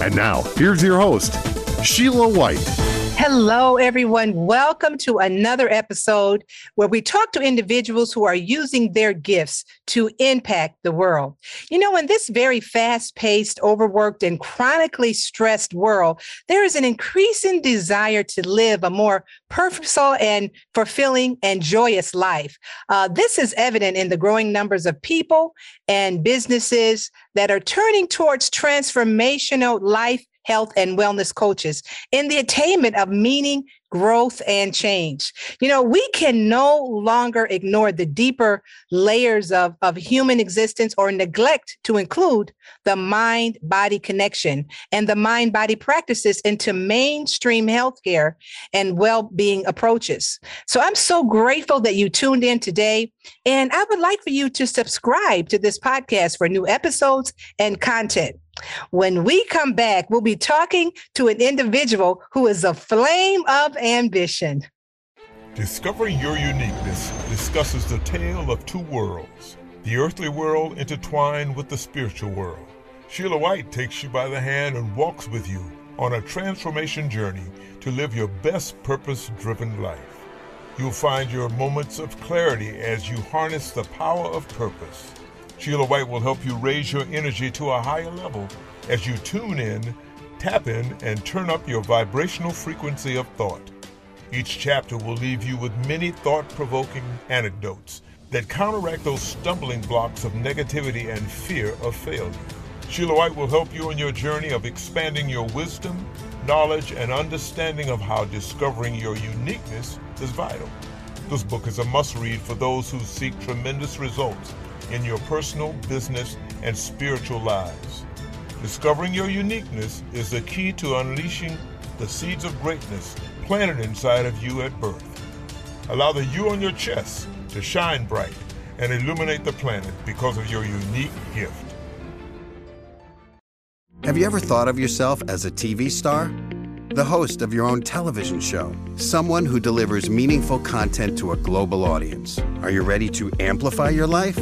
And now, here's your host, Sheila White. Hello, everyone. Welcome to another episode where we talk to individuals who are using their gifts to impact the world. You know, in this very fast paced, overworked, and chronically stressed world, there is an increasing desire to live a more purposeful and fulfilling and joyous life. Uh, this is evident in the growing numbers of people and businesses that are turning towards transformational life health, and wellness coaches in the attainment of meaning, growth, and change. You know, we can no longer ignore the deeper layers of, of human existence or neglect to include the mind body connection and the mind body practices into mainstream healthcare and well being approaches. So I'm so grateful that you tuned in today. And I would like for you to subscribe to this podcast for new episodes and content. When we come back, we'll be talking to an individual who is a flame of ambition. Discovering Your Uniqueness discusses the tale of two worlds the earthly world intertwined with the spiritual world. Sheila White takes you by the hand and walks with you on a transformation journey to live your best purpose driven life. You'll find your moments of clarity as you harness the power of purpose. Sheila White will help you raise your energy to a higher level as you tune in, tap in, and turn up your vibrational frequency of thought. Each chapter will leave you with many thought provoking anecdotes that counteract those stumbling blocks of negativity and fear of failure. Sheila White will help you on your journey of expanding your wisdom, knowledge, and understanding of how discovering your uniqueness is vital. This book is a must read for those who seek tremendous results in your personal, business, and spiritual lives. Discovering your uniqueness is the key to unleashing the seeds of greatness planted inside of you at birth. Allow the you on your chest to shine bright and illuminate the planet because of your unique gift. Have you ever thought of yourself as a TV star? The host of your own television show, someone who delivers meaningful content to a global audience. Are you ready to amplify your life?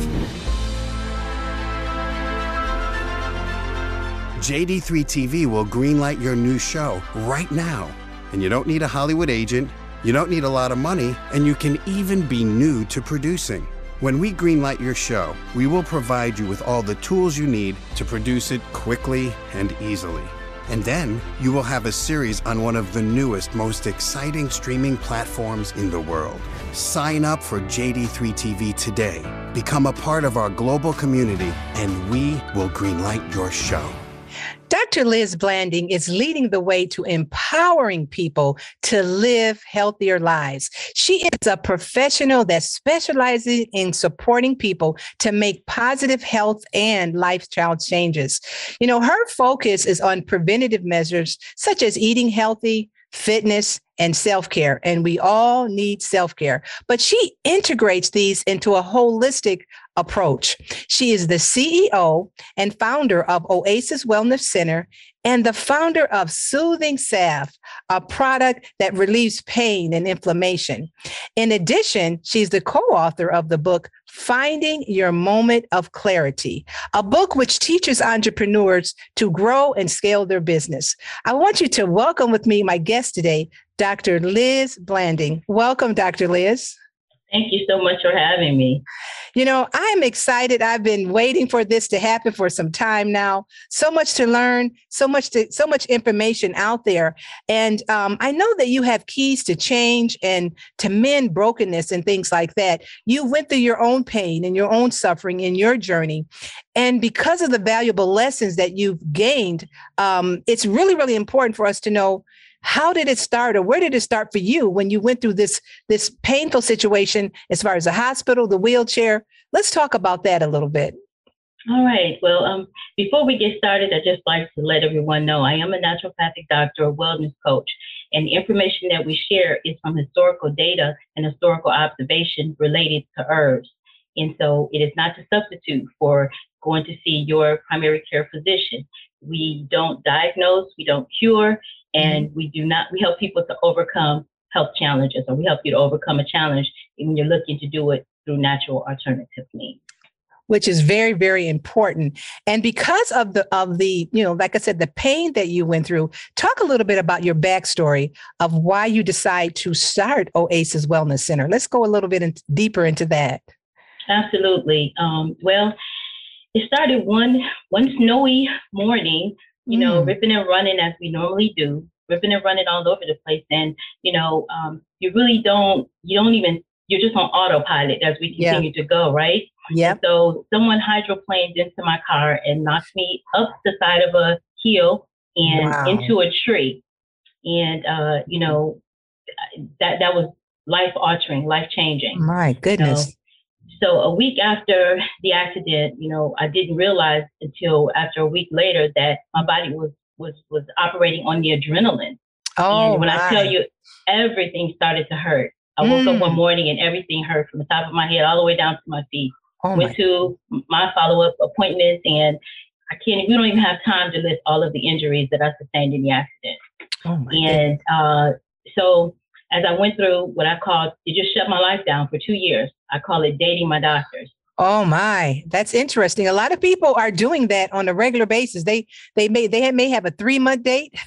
JD3 TV will greenlight your new show right now. And you don't need a Hollywood agent, you don't need a lot of money, and you can even be new to producing. When we greenlight your show, we will provide you with all the tools you need to produce it quickly and easily. And then you will have a series on one of the newest, most exciting streaming platforms in the world. Sign up for JD3 TV today. Become a part of our global community, and we will greenlight your show. Dr. Liz Blanding is leading the way to empowering people to live healthier lives. She is a professional that specializes in supporting people to make positive health and lifestyle changes. You know, her focus is on preventative measures such as eating healthy, fitness, and self care. And we all need self care. But she integrates these into a holistic approach. She is the CEO and founder of Oasis Wellness Center and the founder of Soothing Salve, a product that relieves pain and inflammation. In addition, she's the co author of the book Finding Your Moment of Clarity, a book which teaches entrepreneurs to grow and scale their business. I want you to welcome with me my guest today, Dr. Liz Blanding. Welcome, Dr. Liz. Thank you so much for having me. You know, I'm excited. I've been waiting for this to happen for some time now. So much to learn, so much to, so much information out there, and um, I know that you have keys to change and to mend brokenness and things like that. You went through your own pain and your own suffering in your journey, and because of the valuable lessons that you've gained, um, it's really, really important for us to know how did it start or where did it start for you when you went through this this painful situation as far as the hospital the wheelchair let's talk about that a little bit All right. Well, um, before we get started, I'd just like to let everyone know I am a naturopathic doctor, a wellness coach, and the information that we share is from historical data and historical observation related to herbs. And so it is not to substitute for going to see your primary care physician. We don't diagnose, we don't cure, and we do not, we help people to overcome health challenges, or we help you to overcome a challenge when you're looking to do it through natural alternative means. Which is very very important. And because of the of the you know like i said the pain that you went through talk a little bit about your backstory of why you decide to start oasis wellness center. Let's go a little bit in, deeper into that. Absolutely. Um, well it started one one snowy morning you know mm. ripping and running as we normally do ripping and running all over the place and you know um, you really don't you don't even you're just on autopilot as we continue yeah. to go right yeah so someone hydroplaned into my car and knocked me up the side of a hill and wow. into a tree and uh, you know that that was life altering life changing my goodness so a week after the accident, you know, I didn't realize until after a week later that my body was was was operating on the adrenaline. Oh, and when my. I tell you, everything started to hurt. I woke mm. up one mm. morning and everything hurt from the top of my head all the way down to my feet. Oh Went my. to my follow up appointments, and I can't. We don't even have time to list all of the injuries that I sustained in the accident. Oh and uh, so as I went through what I called, it just shut my life down for two years. I call it dating my doctors. Oh my, that's interesting. A lot of people are doing that on a regular basis. They they may they may have a three month date,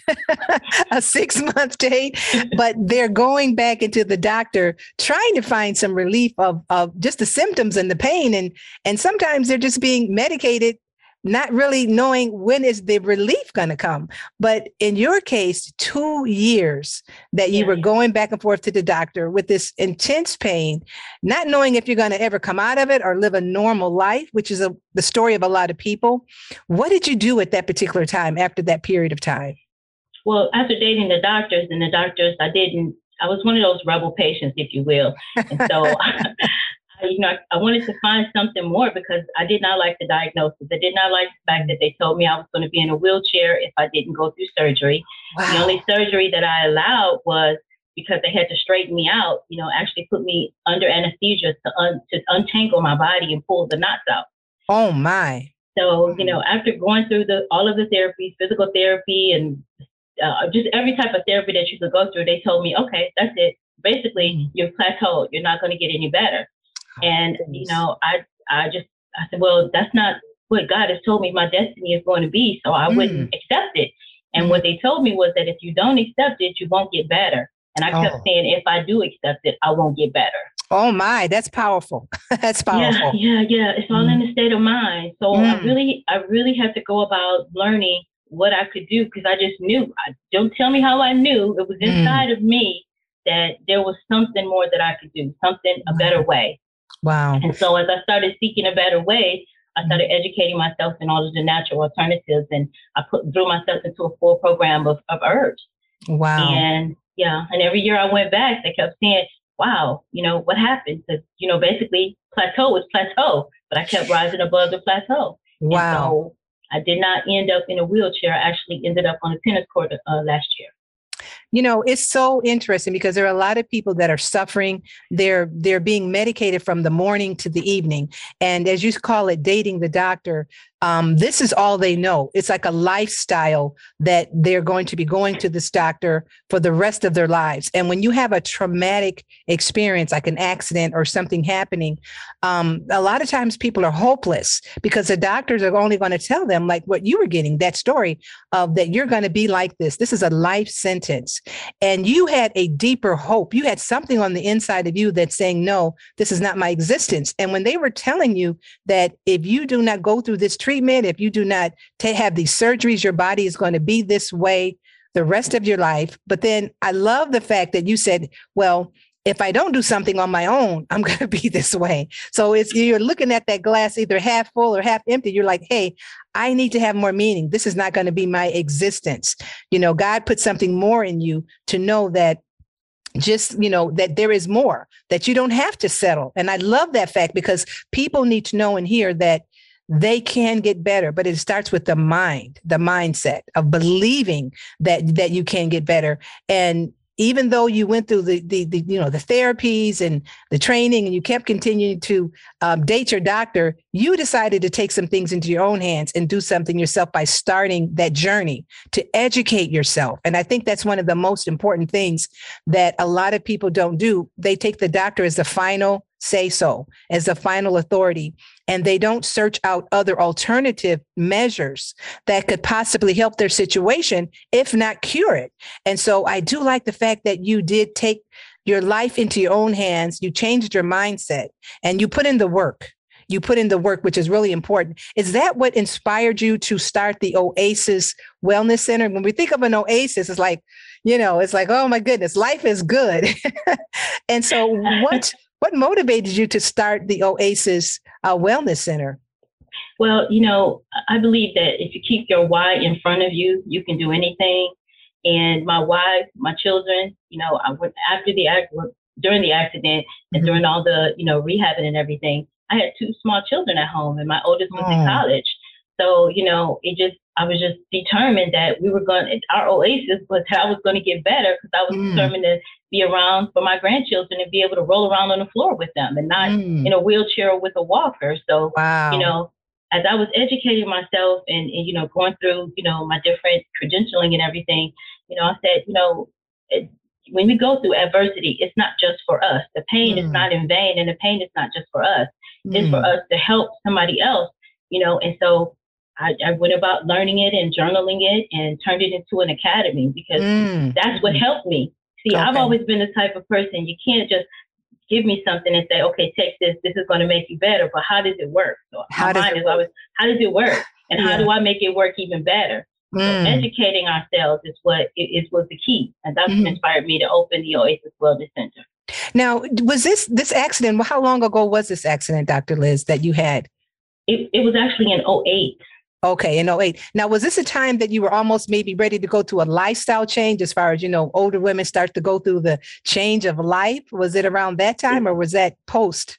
a six month date, but they're going back into the doctor trying to find some relief of of just the symptoms and the pain, and and sometimes they're just being medicated not really knowing when is the relief going to come. But in your case, two years that you yeah. were going back and forth to the doctor with this intense pain, not knowing if you're going to ever come out of it or live a normal life, which is a, the story of a lot of people. What did you do at that particular time after that period of time? Well, after dating the doctors and the doctors, I didn't I was one of those rebel patients, if you will. And so you know, I, wanted to find something more because I did not like the diagnosis. I did not like the fact that they told me I was going to be in a wheelchair if I didn't go through surgery. Wow. The only surgery that I allowed was because they had to straighten me out, you know, actually put me under anesthesia to, un- to untangle my body and pull the knots out. Oh my. So, you know, after going through the all of the therapies, physical therapy and uh, just every type of therapy that you could go through, they told me, okay, that's it. Basically, mm-hmm. you're plateaued. You're not going to get any better. And you know, I I just I said, well, that's not what God has told me my destiny is going to be, so I wouldn't mm. accept it. And mm. what they told me was that if you don't accept it, you won't get better. And I kept oh. saying, if I do accept it, I won't get better. Oh my, that's powerful. that's powerful. Yeah, yeah, yeah. It's all mm. in the state of mind. So I mm. really, I really had to go about learning what I could do because I just knew. I, don't tell me how I knew. It was mm. inside of me that there was something more that I could do, something a better way. Wow. And so as I started seeking a better way, I started educating myself in all of the natural alternatives and I put threw myself into a full program of, of herbs. Wow. And yeah, and every year I went back, they kept saying, wow, you know, what happened? Because, you know, basically plateau was plateau, but I kept rising above the plateau. Wow. So I did not end up in a wheelchair. I actually ended up on a tennis court uh, last year you know it's so interesting because there are a lot of people that are suffering they're they're being medicated from the morning to the evening and as you call it dating the doctor um, this is all they know. It's like a lifestyle that they're going to be going to this doctor for the rest of their lives. And when you have a traumatic experience, like an accident or something happening, um, a lot of times people are hopeless because the doctors are only going to tell them, like what you were getting, that story of that you're going to be like this. This is a life sentence. And you had a deeper hope. You had something on the inside of you that's saying, no, this is not my existence. And when they were telling you that if you do not go through this treatment, if you do not t- have these surgeries, your body is going to be this way the rest of your life. But then I love the fact that you said, well, if I don't do something on my own, I'm going to be this way. So it's you're looking at that glass either half full or half empty. You're like, hey, I need to have more meaning. This is not going to be my existence. You know, God put something more in you to know that just you know that there is more that you don't have to settle and i love that fact because people need to know and hear that they can get better but it starts with the mind the mindset of believing that that you can get better and even though you went through the, the, the you know the therapies and the training and you kept continuing to um, date your doctor you decided to take some things into your own hands and do something yourself by starting that journey to educate yourself. And i think that's one of the most important things that a lot of people don't do. They take the doctor as the final say so as the final authority and they don't search out other alternative measures that could possibly help their situation, if not cure it. And so I do like the fact that you did take your life into your own hands, you changed your mindset, and you put in the work. You put in the work, which is really important. Is that what inspired you to start the Oasis Wellness Center? When we think of an oasis, it's like, you know, it's like, oh my goodness, life is good. and so, what what motivated you to start the Oasis uh, Wellness Center? Well, you know, I believe that if you keep your why in front of you, you can do anything. And my wife, my children, you know, I went after the during the accident and mm-hmm. during all the, you know, rehabbing and everything. I had two small children at home, and my oldest was oh. in college. So, you know, it just, I was just determined that we were going, to, our oasis was how I was going to get better because I was mm. determined to be around for my grandchildren and be able to roll around on the floor with them and not mm. in a wheelchair or with a walker. So, wow. you know, as I was educating myself and, and, you know, going through, you know, my different credentialing and everything, you know, I said, you know, it, when we go through adversity, it's not just for us. The pain mm. is not in vain and the pain is not just for us. It's for mm. us to help somebody else, you know, and so I, I, went about learning it and journaling it and turned it into an academy because mm. that's what helped me. See, okay. I've always been the type of person you can't just give me something and say, okay, take this. This is going to make you better. But how does it work? So how my mind is always, how does it work? And yeah. how do I make it work even better? Mm. So educating ourselves is what is was the key, and that's mm-hmm. what inspired me to open the Oasis Wellness Center. Now, was this this accident? How long ago was this accident, Dr. Liz, that you had? It, it was actually in 08. Okay, in 08. Now, was this a time that you were almost maybe ready to go to a lifestyle change as far as, you know, older women start to go through the change of life? Was it around that time or was that post?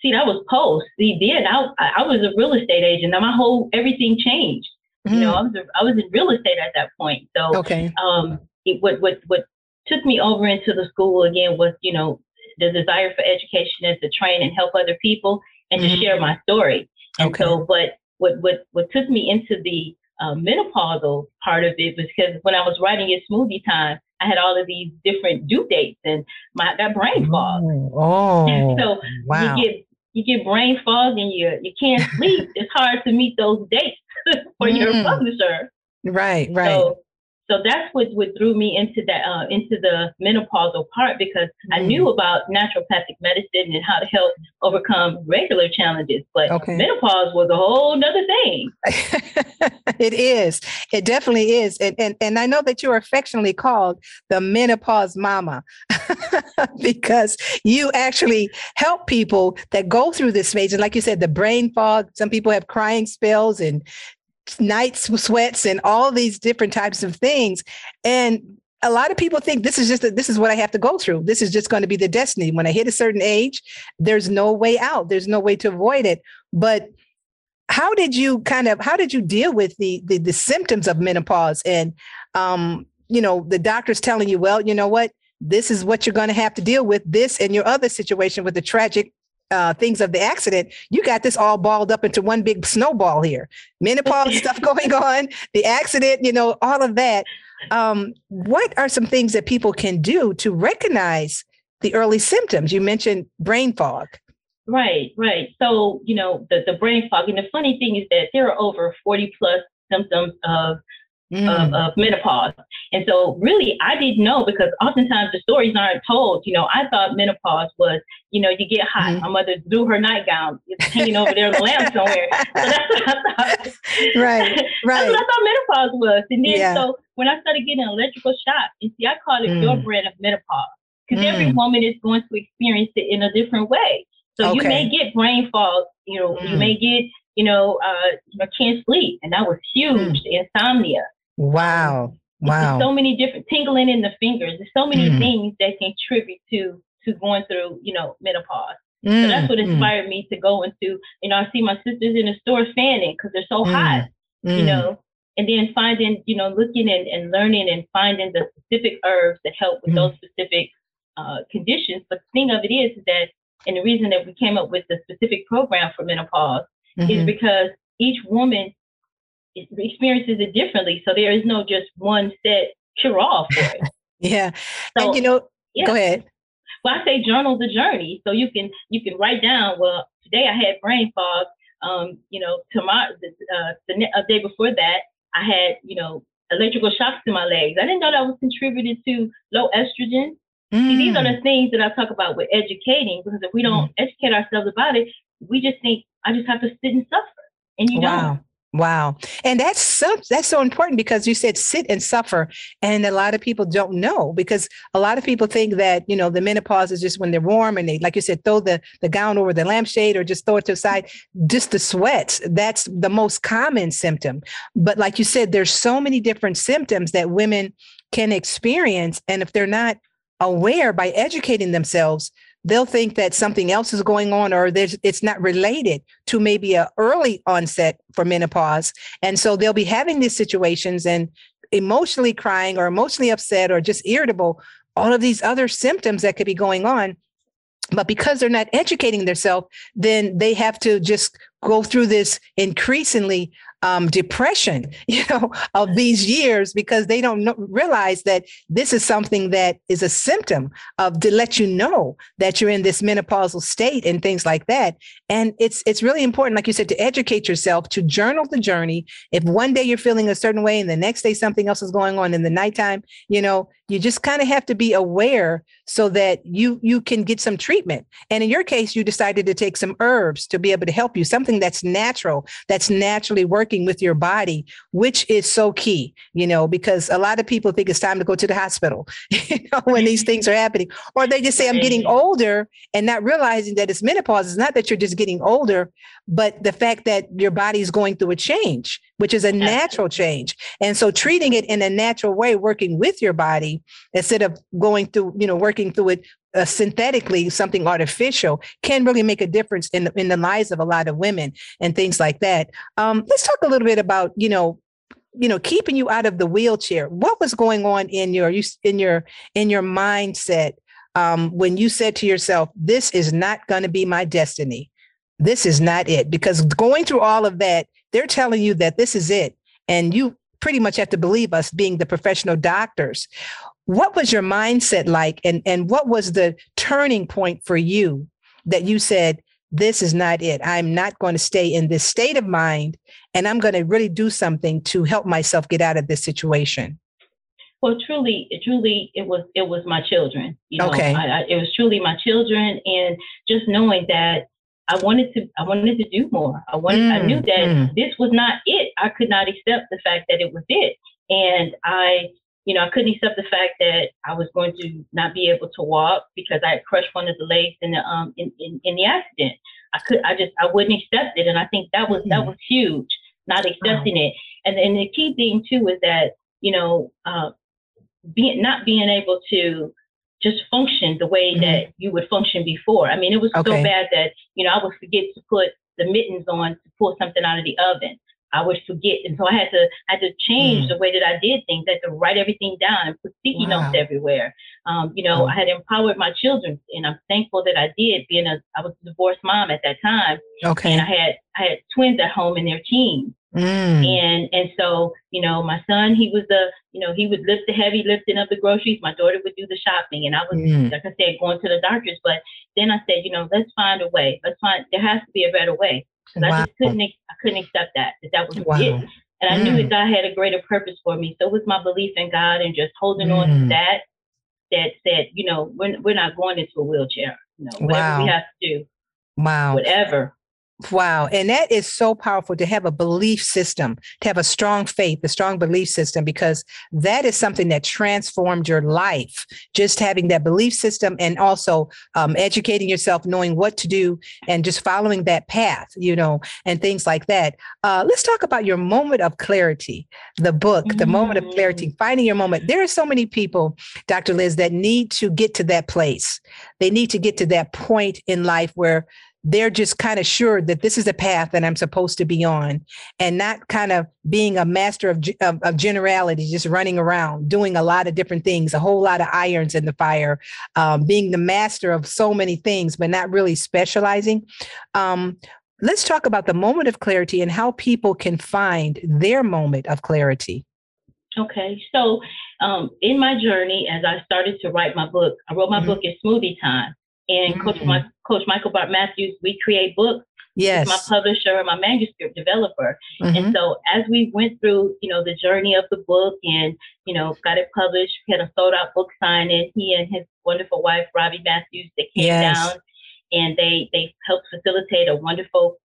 See, that was post. See, then I, I was a real estate agent. Now my whole, everything changed. Mm-hmm. You know, I was, a, I was in real estate at that point. So, okay. um, it, what, what, what took me over into the school again was, you know, the desire for education and to train and help other people and mm-hmm. to share my story. And okay. so, but what what what took me into the uh, menopausal part of it was because when I was writing your smoothie time, I had all of these different due dates and my I got brain fog. Oh, and so wow. you get you get brain fog and you you can't sleep. it's hard to meet those dates for mm. your publisher. Right, right. So so that's what, what threw me into that uh, into the menopausal part because mm. I knew about naturopathic medicine and how to help overcome regular challenges, but okay. menopause was a whole nother thing. it is. It definitely is. And, and and I know that you're affectionately called the menopause mama because you actually help people that go through this phase. And like you said, the brain fog. Some people have crying spells and night sweats and all these different types of things. And a lot of people think this is just a, this is what I have to go through. This is just going to be the destiny. When I hit a certain age, there's no way out. There's no way to avoid it. But how did you kind of how did you deal with the the, the symptoms of menopause and um you know the doctors telling you well you know what this is what you're going to have to deal with this and your other situation with the tragic uh, things of the accident, you got this all balled up into one big snowball here. Menopause stuff going on, the accident, you know, all of that. Um, what are some things that people can do to recognize the early symptoms? You mentioned brain fog. Right, right. So, you know, the, the brain fog. And the funny thing is that there are over 40 plus symptoms of mm. of, of, menopause. And so really I didn't know because oftentimes the stories aren't told. You know, I thought menopause was, you know, you get hot. Mm. My mother drew her nightgown. It's hanging over there in the lamp somewhere. So that's what I thought. Right. Right. that's what I thought menopause was. And then yeah. so when I started getting electrical shock, and see I call it mm. your brand of menopause. Because every mm. woman is going to experience it in a different way. So okay. you may get brain fog, you know, you may mm. get, you know, uh, you know, can't sleep. And that was huge, mm. insomnia. Wow. Wow. There's so many different tingling in the fingers. There's so many mm. things that contribute to to going through, you know, menopause. Mm, so that's what mm. inspired mm. me to go into, you know, I see my sisters in the store fanning because they're so mm, hot, you mm. know, and then finding, you know, looking and, and learning and finding the specific herbs that help with those specific uh, conditions. But the thing of it is, is that, and the reason that we came up with the specific program for menopause mm-hmm. is because each woman experiences it differently. So there is no just one set cure all for it. yeah. So, and you know, yeah. go ahead. Well, I say journal the journey. So you can you can write down, well, today I had brain fog. Um, you know, tomorrow the, uh, the uh, day before that, I had, you know, electrical shocks to my legs. I didn't know that was contributed to low estrogen. Mm. See, these are the mm. things that I talk about with educating because if we don't mm. educate ourselves about it, we just think I just have to sit and suffer. And you wow. don't. Wow. And that's so that's so important because you said sit and suffer. And a lot of people don't know because a lot of people think that, you know, the menopause is just when they're warm and they, like you said, throw the, the gown over the lampshade or just throw it to the side. Just the sweats. That's the most common symptom. But like you said, there's so many different symptoms that women can experience. And if they're not aware by educating themselves, they'll think that something else is going on or it's not related to maybe a early onset for menopause. And so they'll be having these situations and emotionally crying or emotionally upset or just irritable all of these other symptoms that could be going on. But because they're not educating themselves then they have to just go through this increasingly um, depression, you know, of these years because they don't know, realize that this is something that is a symptom of to let you know that you're in this menopausal state and things like that. And it's it's really important, like you said, to educate yourself, to journal the journey. If one day you're feeling a certain way and the next day something else is going on in the nighttime, you know, you just kind of have to be aware so that you you can get some treatment. And in your case, you decided to take some herbs to be able to help you, something that's natural, that's naturally working with your body, which is so key, you know, because a lot of people think it's time to go to the hospital, you know, when these things are happening. Or they just say, I'm getting older and not realizing that it's menopause. It's not that you're just getting older, but the fact that your body is going through a change, which is a natural change. And so treating it in a natural way, working with your body instead of going through, you know, working through it uh, synthetically, something artificial can really make a difference in the, in the lives of a lot of women and things like that. Um, let's talk a little bit about, you know, you know keeping you out of the wheelchair what was going on in your in your in your mindset um, when you said to yourself this is not going to be my destiny this is not it because going through all of that they're telling you that this is it and you pretty much have to believe us being the professional doctors. What was your mindset like and and what was the turning point for you that you said this is not it. I'm not going to stay in this state of mind and i'm going to really do something to help myself get out of this situation well truly truly it was it was my children you know okay. I, I, it was truly my children and just knowing that I wanted to I wanted to do more. I wanted mm, I knew that mm. this was not it. I could not accept the fact that it was it. And I you know, I couldn't accept the fact that I was going to not be able to walk because I had crushed one of the legs in the um in, in, in the accident. I could I just I wouldn't accept it. And I think that was mm-hmm. that was huge, not accepting wow. it. And and the key thing too is that, you know, uh being not being able to just function the way mm-hmm. that you would function before. I mean, it was okay. so bad that, you know, I would forget to put the mittens on to pull something out of the oven. I would forget. And so I had to I had to change mm. the way that I did things. I had to write everything down and put sticky wow. notes everywhere. Um, you know, I had empowered my children and I'm thankful that I did being a I was a divorced mom at that time. Okay. And I had I had twins at home in their teens. Mm. And and so, you know, my son, he was the, you know, he would lift the heavy lifting of the groceries. My daughter would do the shopping and I was, mm. like I said, going to the doctors. But then I said, you know, let's find a way. Let's find there has to be a better way because wow. I just couldn't I couldn't accept that that that was wow. it. And I mm. knew that God had a greater purpose for me. So with my belief in God and just holding mm. on to mm. that, that said, you know, we're we're not going into a wheelchair. You know, whatever wow. we have to do. Wow. Whatever. Wow. And that is so powerful to have a belief system, to have a strong faith, a strong belief system, because that is something that transformed your life. Just having that belief system and also um, educating yourself, knowing what to do, and just following that path, you know, and things like that. Uh, let's talk about your moment of clarity, the book, mm-hmm. the moment of clarity, mm. finding your moment. There are so many people, Dr. Liz, that need to get to that place. They need to get to that point in life where they're just kind of sure that this is a path that I'm supposed to be on and not kind of being a master of, of, of, generality, just running around, doing a lot of different things, a whole lot of irons in the fire, um, being the master of so many things, but not really specializing. Um, let's talk about the moment of clarity and how people can find their moment of clarity. Okay, so um, in my journey, as I started to write my book, I wrote my mm-hmm. book in smoothie time and mm-hmm. Coach, my, Coach Michael Bart Matthews, we create books. Yes. My publisher, my manuscript developer. Mm-hmm. And so as we went through, you know, the journey of the book and, you know, got it published, we had a sold out book signing, he and his wonderful wife, Robbie Matthews, they came yes. down and they they helped facilitate a wonderful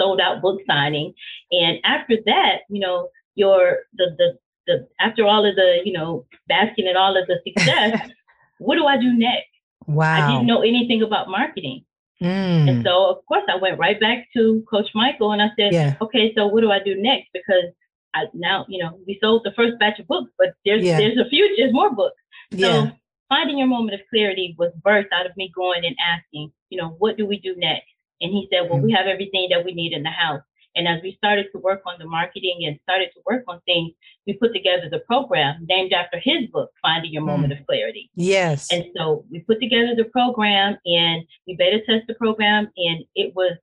sold out book signing. And after that, you know, your the the the after all of the, you know, basking in all of the success, what do I do next? Wow. I didn't know anything about marketing. Mm. And so, of course, I went right back to Coach Michael and I said, yeah. okay, so what do I do next? Because I now, you know, we sold the first batch of books, but there's yeah. there's a few, there's more books. So yeah. finding your moment of clarity was birthed out of me going and asking, you know, what do we do next? And he said, well, mm. we have everything that we need in the house. And as we started to work on the marketing and started to work on things, we put together the program named after his book, Finding Your Moment mm. of Clarity. Yes. And so we put together the program and we beta test the program and it was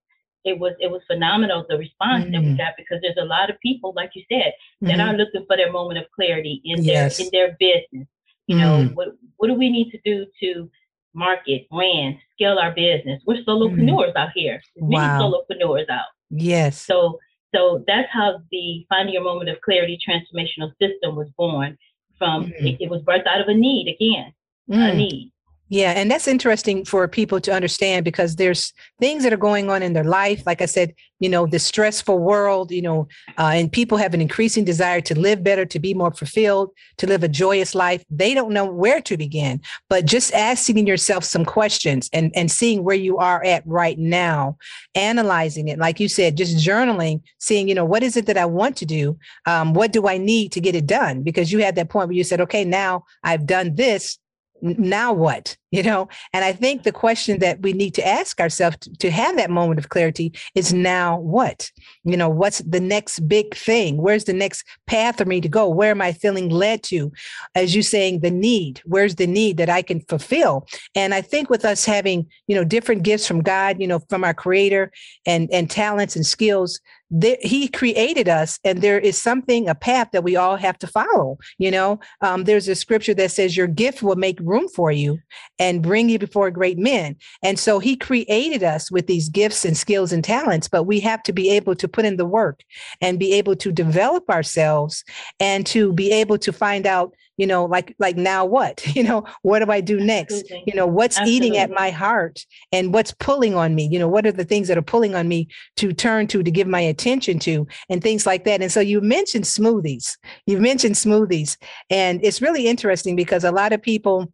it was it was phenomenal the response mm. that we mm. got because there's a lot of people, like you said, that mm-hmm. are looking for their moment of clarity in yes. their in their business. You mm. know, what what do we need to do to market, brand, scale our business? We're solopreneurs mm. out here. There's wow. many solopreneurs out. Yes. So so that's how the Finding Your Moment of Clarity transformational system was born from mm. it, it, was birthed out of a need again, mm. a need. Yeah, and that's interesting for people to understand because there's things that are going on in their life. Like I said, you know, the stressful world, you know, uh, and people have an increasing desire to live better, to be more fulfilled, to live a joyous life. They don't know where to begin. But just asking yourself some questions and, and seeing where you are at right now, analyzing it, like you said, just journaling, seeing, you know, what is it that I want to do? Um, what do I need to get it done? Because you had that point where you said, okay, now I've done this now what you know? And i think the question that we need to ask ourselves to, to, have that moment of clarity is now what? You know what's the next big thing? Where's the next path for me to go? Where am i feeling led to? As you saying the need. Where's the need that i can fulfill? And i think with us having you know different gifts from god you know from our creator and and talents and skills there, he created us and there is something a path that we all have to follow you know? Um, there's a scripture that says your gift will make room for you and bring you before great men. And so he created us with these gifts and skills and talents but we have to be able to put in the work and be able to develop ourselves and to be able to find out you know like like now what? You know what do i do next? Absolutely. you know what's Absolutely. eating at my heart and what's pulling on me? You know what are the things that are pulling on me to turn to to give my attention to and things like that. And so you mentioned smoothies. You've mentioned smoothies. And it's really interesting because a lot of people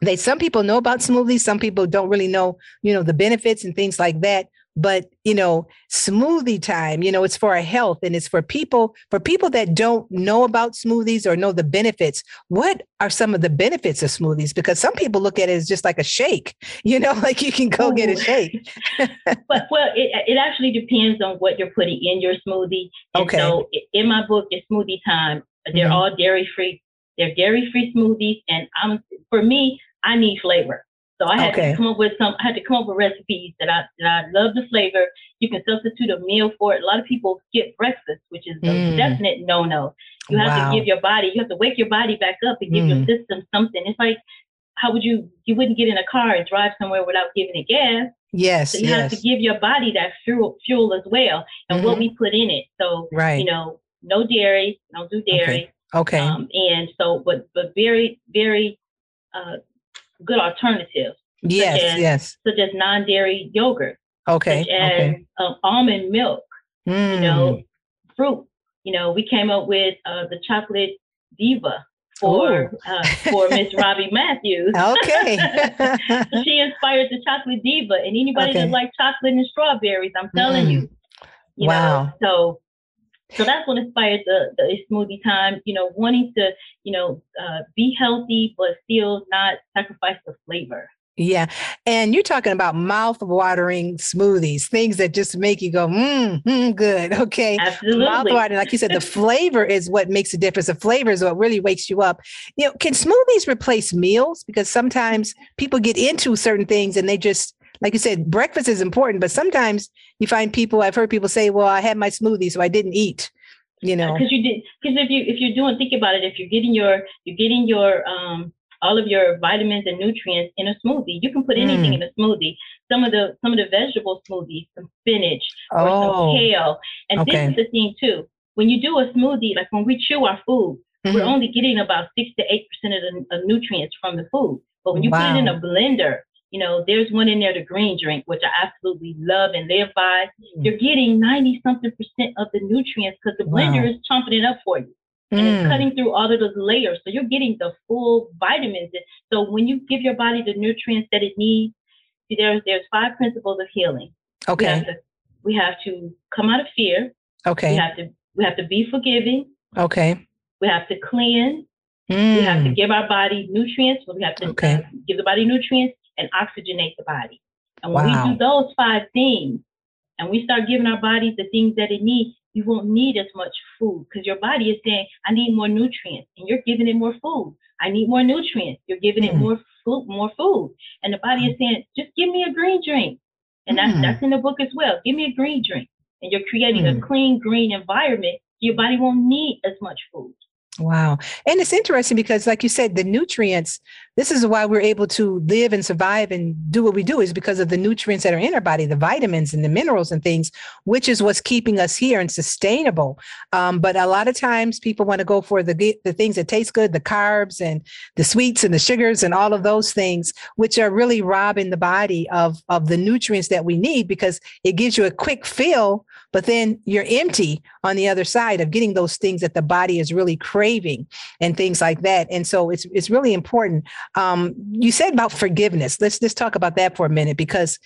they some people know about smoothies some people don't really know you know the benefits and things like that. But you know smoothie time you know it's for our health and it's for people for people that don't know about smoothies or know the benefits what are some of the benefits of smoothies? Because some people look at it as just like a shake you know like you can go Ooh. get a shake. But well it, it actually depends on what you're putting in your smoothie. And okay. so in my book it's smoothie time. They're mm-hmm. all dairy free they're dairy free smoothies. And i'm for me i need flavor so I had okay. to come up with some. I had to come up with recipes that I that I love the flavor. You can substitute a meal for it. A lot of people skip breakfast, which is a mm. definite no no. You have wow. to give your body. You have to wake your body back up and give mm. your system something. It's like how would you? You wouldn't get in a car and drive somewhere without giving it gas. Yes. So you yes. have to give your body that fuel fuel as well, and mm-hmm. what we put in it. So right. you know, no dairy. Don't do dairy. Okay. okay. Um, and so, but but very very. Uh, good alternatives. Yes, such as, yes. Such as non-dairy yogurt. Okay. Such as okay. uh, almond milk, Mm. you know, fruit. You know, we came up with uh, the chocolate diva for uh, for Miss Robbie Matthews. Okay. she inspired the chocolate diva, and anybody Okay. that likes chocolate and strawberries, I'm telling Mm. you, you Wow. know. So, so that's what inspired the the smoothie time. You know, wanting to, you know, uh, be healthy but still not sacrifice the flavor. Yeah. And you're talking about mouth watering smoothies, things that just make you go, mm, mm, good. Okay. Absolutely. Mouth watering, like you said, the flavor is what makes a difference. The flavor is what really wakes you up. You know, can smoothies replace meals? Because sometimes people get into certain things and they just, like you said, breakfast is important, but sometimes you find people, I've heard people say, well, I had my smoothie, so I didn't eat, you know. because you did because if you if you're doing think about it if you're getting your you're getting your um all of your vitamins and nutrients in a smoothie you can put anything Mm. in a smoothie some of the some of the vegetable smoothies some spinach or Oh, some kale and okay. this is the thing too when you do a smoothie like when we chew our food we're Mhm. only getting about six to eight percent of the nutrients from the food but when you put it in a blender you know there's one in there the green drink which i absolutely love and live by Mm. you're getting 90 something percent of the nutrients because the blender Wow. is chomping it up for you and Mm. it's cutting through all of those layers. So you're getting the full vitamins. So when you give your body the nutrients that it needs, see, there's there's five principles of healing. We Okay. have to we have to come out of fear. Okay. We have to we have to be forgiving. Okay. We have to cleanse. We have to Mm. give our body nutrients. We have to Okay. uh, give the body nutrients and oxygenate the body. And when Wow. we do those five things, and we start giving our bodies the things that it needs, you won't need as much food because your body is saying, "I need more nutrients," and you're giving it more food. I need more nutrients. You're giving it Mm. more food, more food, and the body is saying, "Just give me a green drink," and that's Mm. that's in the book as well. Give me a green drink, and you're creating a Mm. clean green environment. Your body won't need as much food. Wow. And it's interesting because, like you said, the nutrients, this is why we're able to live and survive and do what we do, is because of the nutrients that are in our body, the vitamins and the minerals and things, which is what's keeping us here and sustainable. Um, but a lot of times people want to go for the, the things that taste good, the carbs and the sweets and the sugars and all of those things, which are really robbing the body of, of the nutrients that we need because it gives you a quick fill, but then you're empty on the other side of getting those things that the body is really craving and things like that. And so it's it's really important. Um, you said about forgiveness. Let's just talk about that for a minute because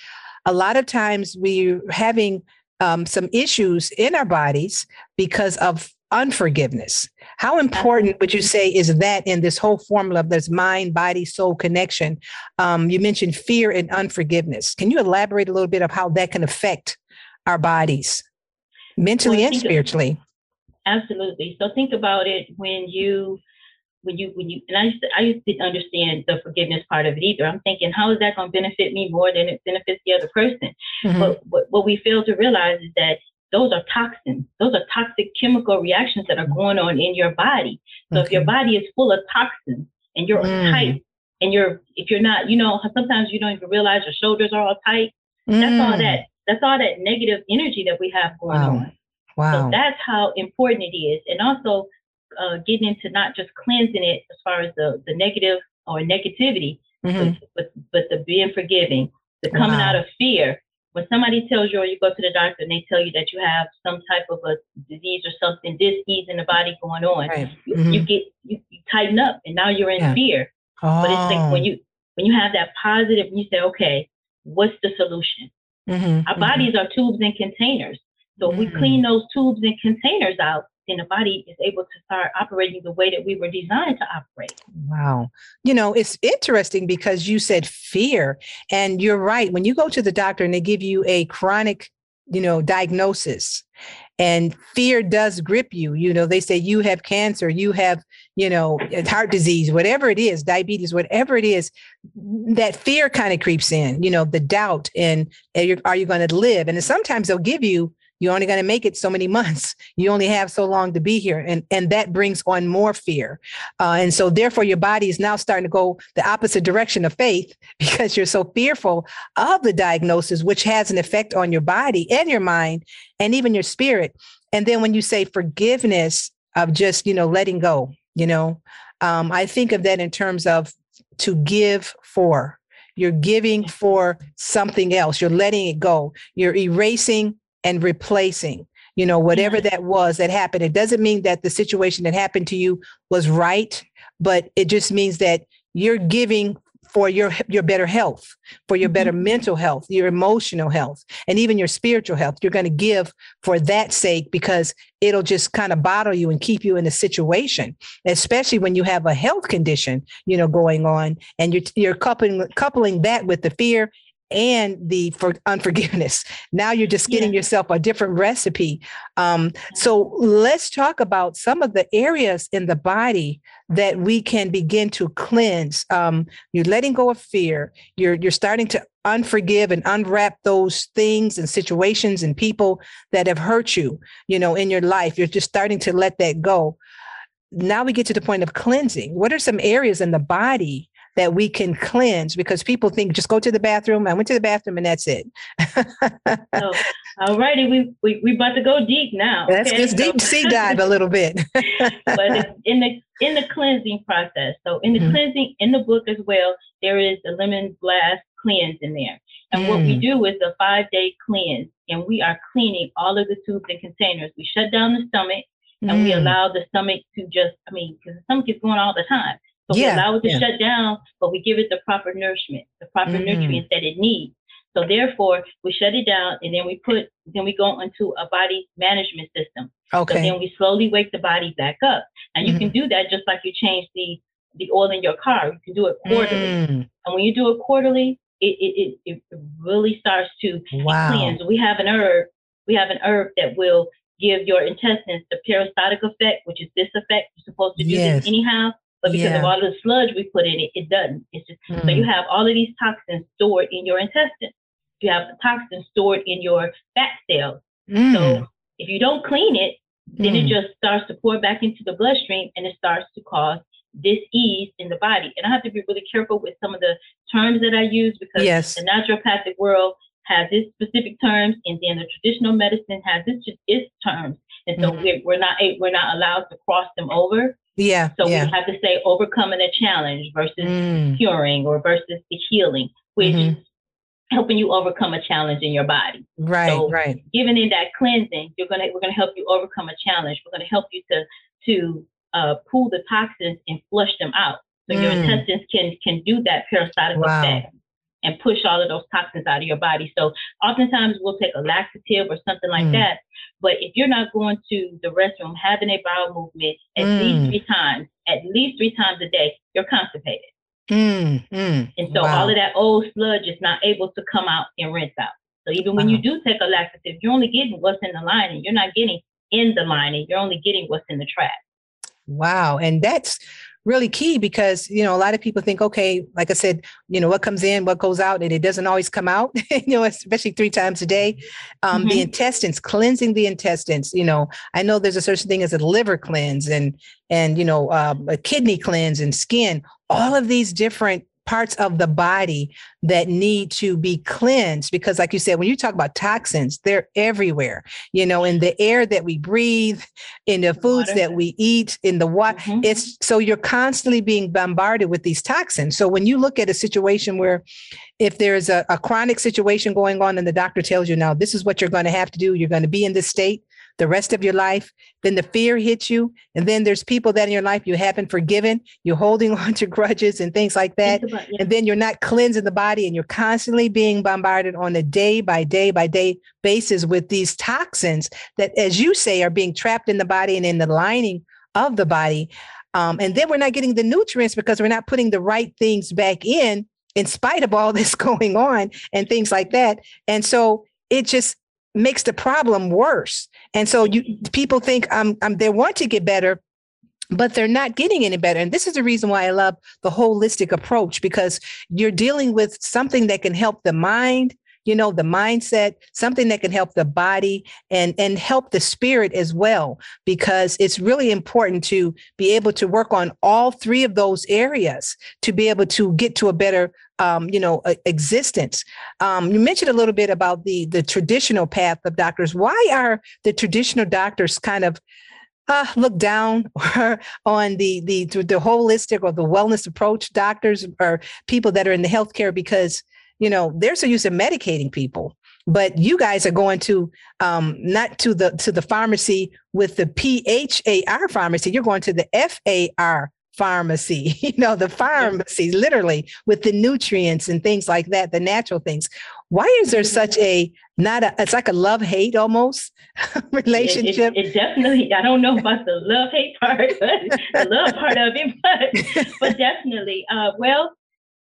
a lot of times we're having um, some issues in our bodies because of unforgiveness. How important would you say is that in this whole formula of this mind, body, soul connection? Um, you mentioned fear and unforgiveness. Can you elaborate a little bit of how that can affect our bodies, mentally Well, and spiritually? Absolutely. So think about it when you when you when you and I used to, I used to understand the forgiveness part of it either. I'm thinking, how is that going to benefit me more than it benefits the other person? Mhm. But what, what we fail to realize is that those are toxins. Those are toxic chemical reactions that are going on in your body. So if your body is full of toxins and you're Mm. tight and you're if you're not, you know, sometimes you don't even realize your shoulders are all tight. That's all Mm. that that's all that negative energy that we have going Wow. on. Wow. So that's how important it is. And also uh, getting into not just cleansing it as far as the, the negative or negativity, Mhm. but, but, but the being forgiving, the coming Wow. out of fear. When somebody tells you or you go to the doctor and they tell you that you have some type of a disease or something, disease in the body going on, Right. you, Mhm. you get you, you tighten up and now you're in Yeah. fear. But it's like when Oh. you when you have that positive and you say, okay, what's the solution? Mhm, Our mhm. bodies are tubes and containers. So we Mm. clean those tubes and containers out, then the body is able to start operating the way that we were designed to operate. Wow. You know, it's interesting because you said fear, and you're right. When you go to the doctor and they give you a chronic, you know, diagnosis, and fear does grip you, you know, they say you have cancer, you have, you know, heart disease, whatever it is, diabetes, whatever it is, that fear kind of creeps in, you know, the doubt and are you, are you going to live? And sometimes they'll give you you're only going to make it so many months. You only have so long to be here and and that brings on more fear. Uh, and so therefore your body is now starting to go the opposite direction of faith because you're so fearful of the diagnosis which has an effect on your body and your mind and even your spirit. And then when you say forgiveness of just you know letting go you know um, i think of that in terms of to give for. You're giving for something else. You're letting it go. You're erasing and replacing you know whatever yeah. that was that happened it doesn't mean that the situation that happened to you was right but it just means that you're giving for your your better health for your better mm-hmm. mental health your emotional health and even your spiritual health you're going to give for that sake because it'll just kind of bottle you and keep you in a situation especially when you have a health condition you know going on and you're you're coupling coupling that with the fear and the for unforgiveness. Now you're just getting yeah. yourself a different recipe. Um, so let's talk about some of the areas in the body that we can begin to cleanse. Um, you're letting go of fear. You're you're starting to unforgive and unwrap those things and situations and people that have hurt you. You know, in your life, you're just starting to let that go. Now we get to the point of cleansing. What are some areas in the body that we can cleanse because people think just go to the bathroom. I went to the bathroom and that's it. so, all righty, we, we we about to go deep now. Let's okay? just deep sea dive a little bit. but in the in the cleansing process, so in the mm-hmm. cleansing in the book as well, there is a lemon blast cleanse in there. And mm. what we mm. do is a five day cleanse, and we are cleaning all of the tubes and containers. We shut down the stomach and mm. we allow the stomach to just, I mean, because the stomach is going all the time. So yeah, we allow it to yeah. shut down, but we give it the proper nourishment, the proper mm-hmm. nutrients that it needs. So therefore, we shut it down, and then we put, then we go into a body management system. Okay. So then we slowly wake the body back up, and you mm-hmm. can do that just like you change the the oil in your car. You can do it quarterly, mm. and when you do it quarterly, it it, it, it really starts to wow. cleanse. We have an herb. We have an herb that will give your intestines the peristaltic effect, which is this effect. You're supposed to do yes. this anyhow. But because yeah. of all the sludge we put in it, it doesn't. It's just mm. so you have all of these toxins stored in your intestines. You have the toxins stored in your fat cells. Mm. So if you don't clean it, then mm. it just starts to pour back into the bloodstream and it starts to cause dis-ease in the body. And I have to be really careful with some of the terms that I use because yes. the naturopathic world has its specific terms, and then the traditional medicine has its its terms, and so mm. we're, we're not we're not allowed to cross them over. Yeah. So yeah. we have to say overcoming a challenge versus mm. curing or versus the healing, which mm-hmm. is helping you overcome a challenge in your body. Right. So right. Giving in that cleansing, you're gonna we're gonna help you overcome a challenge. We're gonna help you to to uh, pull the toxins and flush them out. So mm. your intestines can can do that peristaltic wow. effect and push all of those toxins out of your body. So oftentimes we'll take a laxative or something like mm. that. But if you're not going to the restroom, having a bowel movement at mm. least three times, at least three times a day, you're constipated. Mm, mm, and so wow. all of that old sludge is not able to come out and rinse out. So even when wow. you do take a laxative, you're only getting what's in the lining. You're not getting in the lining. You're only getting what's in the tract. Wow. And that's really key because you know a lot of people think okay like i said you know what comes in what goes out and it doesn't always come out you know especially three times a day um, mm-hmm. the intestines cleansing the intestines you know i know there's a certain thing as a liver cleanse and and you know um, a kidney cleanse and skin all of these different parts of the body that need to be cleansed because like you said when you talk about toxins they're everywhere you know in the air that we breathe in the foods water. that we eat in the water mm-hmm. it's so you're constantly being bombarded with these toxins so when you look at a situation where if there's a, a chronic situation going on and the doctor tells you now this is what you're going to have to do you're going to be in this state the rest of your life. Then the fear hits you. And then there's people that in your life you haven't forgiven. You're holding on to grudges and things like that. About, yeah. And then you're not cleansing the body and you're constantly being bombarded on a day by day by day basis with these toxins that, as you say, are being trapped in the body and in the lining of the body. Um, and then we're not getting the nutrients because we're not putting the right things back in in spite of all this going on and things like that. And so it just makes the problem worse. And so you people think um, um they want to get better, but they're not getting any better. And this is the reason why I love the holistic approach because you're dealing with something that can help the mind, you know, the mindset, something that can help the body and and help the spirit as well because it's really important to be able to work on all three of those areas to be able to get to a better um, you know, existence. Um, you mentioned a little bit about the the traditional path of doctors. Why are the traditional doctors kind of uh, look down on the, the the holistic or the wellness approach doctors or people that are in the healthcare because you know they're so used to medicating people but you guys are going to um, not to the to the pharmacy with the phar pharmacy you're going to the far pharmacy you know the pharmacy literally with the nutrients and things like that the natural things. Why is there such a not a it's like a love hate almost relationship it, it, it, definitely i don't know about the love hate part but the love part of it but but definitely uh, well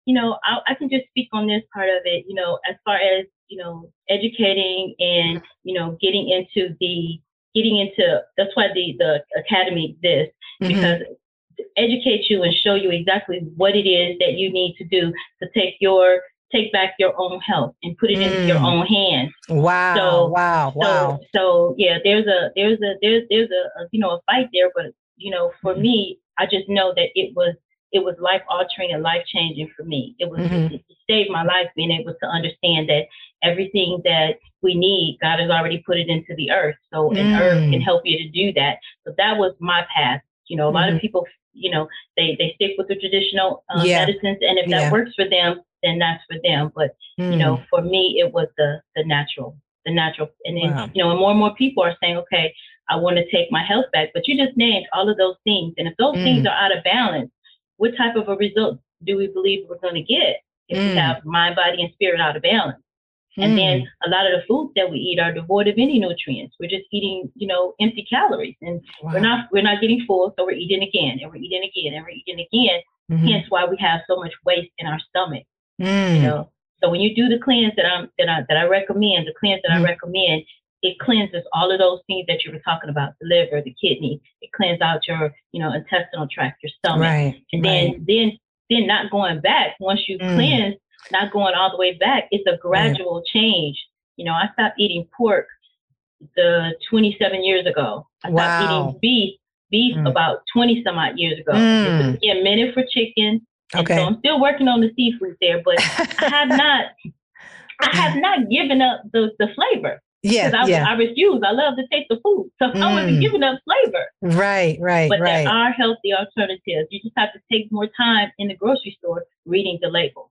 you know I, I can just speak on this part of it you know as far as you know educating and you know getting into the getting into that's why the the academy exists mm-hmm. Educate you and show you exactly what it is that you need to do to take your take back your own health and put it mm. into your mm. own hands. Wow. So, wow. Wow. So, so yeah, there's a there's a there's there's a, a, you know a fight there, but you know for mm. me, I just know that it was it was life altering and life changing for me. It was mm-hmm. it saved my life being able to understand that everything that we need, God has already put it into the earth. So mm. and earth can help you to do that. So that was my path. You know, a lot mm-hmm. of people, you know, they they stick with the traditional uh, yeah. medicines, and if that yeah. works for them, then that's for them. But mm. you know, hmm. for me, it was the the natural, the natural, and then wow. you know, and more and more people are saying, okay, I want to take my health back. But you just named all of those things, and if those mm. things are out of balance, what type of a result do we believe we're going to get if mm. we have mind, body, and spirit out of balance? And then mm. a lot of the foods that we eat are devoid of any nutrients. We're just eating, you know, empty calories, and wow. we're not we're not getting full, so we're eating again, and we're eating again, and we're eating again. Mm-hmm. Hence why we have so much waste in our stomach. Mm. You know, so when you do the cleanse that I'm that I that I recommend, the cleanse that mm. I recommend, it cleanses all of those things that you were talking about, the liver, the kidney. It cleanses out your, you know, intestinal tract, your stomach. Right, and then right. then then not going back once you cleanse, not going all the way back. It's a gradual right. change. You know, I stopped eating pork the 27 years ago. I stopped wow. eating beef beef mm. about 20 some odd years ago. Mm. It took a minute for chicken. Okay. So I'm still working on the seafood there, but I have not I have not given up the, the flavor. Yeah, I, yeah. I refuse. I love to taste the food. So mm. I wasn't mm. giving up flavor. Right, right, but right. there are healthy alternatives. You just have to take more time in the grocery store reading the label.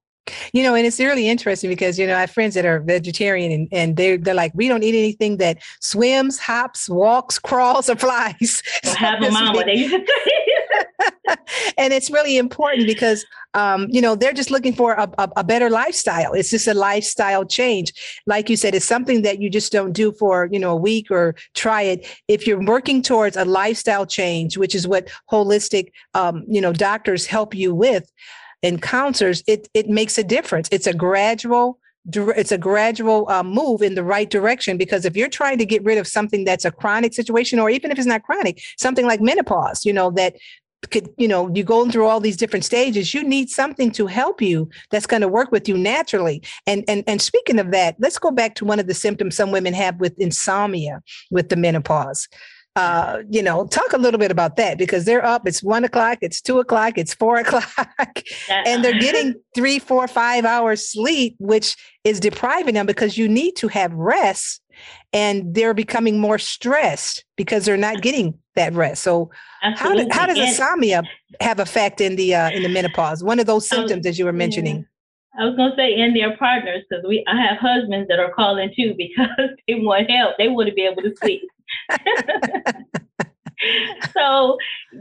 You know, and it's really interesting because, you know, I have friends that are vegetarian and, and they're, they're like, we don't eat anything that swims, hops, walks, crawls, or flies. Well, have a mama. They used to say. and it's really important because um, you know they're just looking for a, a, a, better lifestyle it's just a lifestyle change like you said it's something that you just don't do for you know a week or try it if you're working towards a lifestyle change which is what holistic um, you know doctors help you with and counselors, it it makes a difference. It's a gradual it's a gradual uh, move in the right direction because if you're trying to get rid of something that's a chronic situation or even if it's not chronic something like menopause you know that could you know you going through all these different stages you need something to help you that's going to work with you naturally and and and speaking of that let's go back to one of the symptoms some women have with insomnia with the menopause uh, you know, talk a little bit about that because they're up. It's one o'clock, it's two o'clock, it's four o'clock, and they're getting three, four, five hours sleep, which is depriving them because you need to have rest, and they're becoming more stressed because they're not getting that rest. So, how, do, how does insomnia have effect in the uh, in the menopause? One of those symptoms, as you were mentioning. I was gonna say, and their partners, because we I have husbands that are calling too because they want help. They want to be able to sleep. so,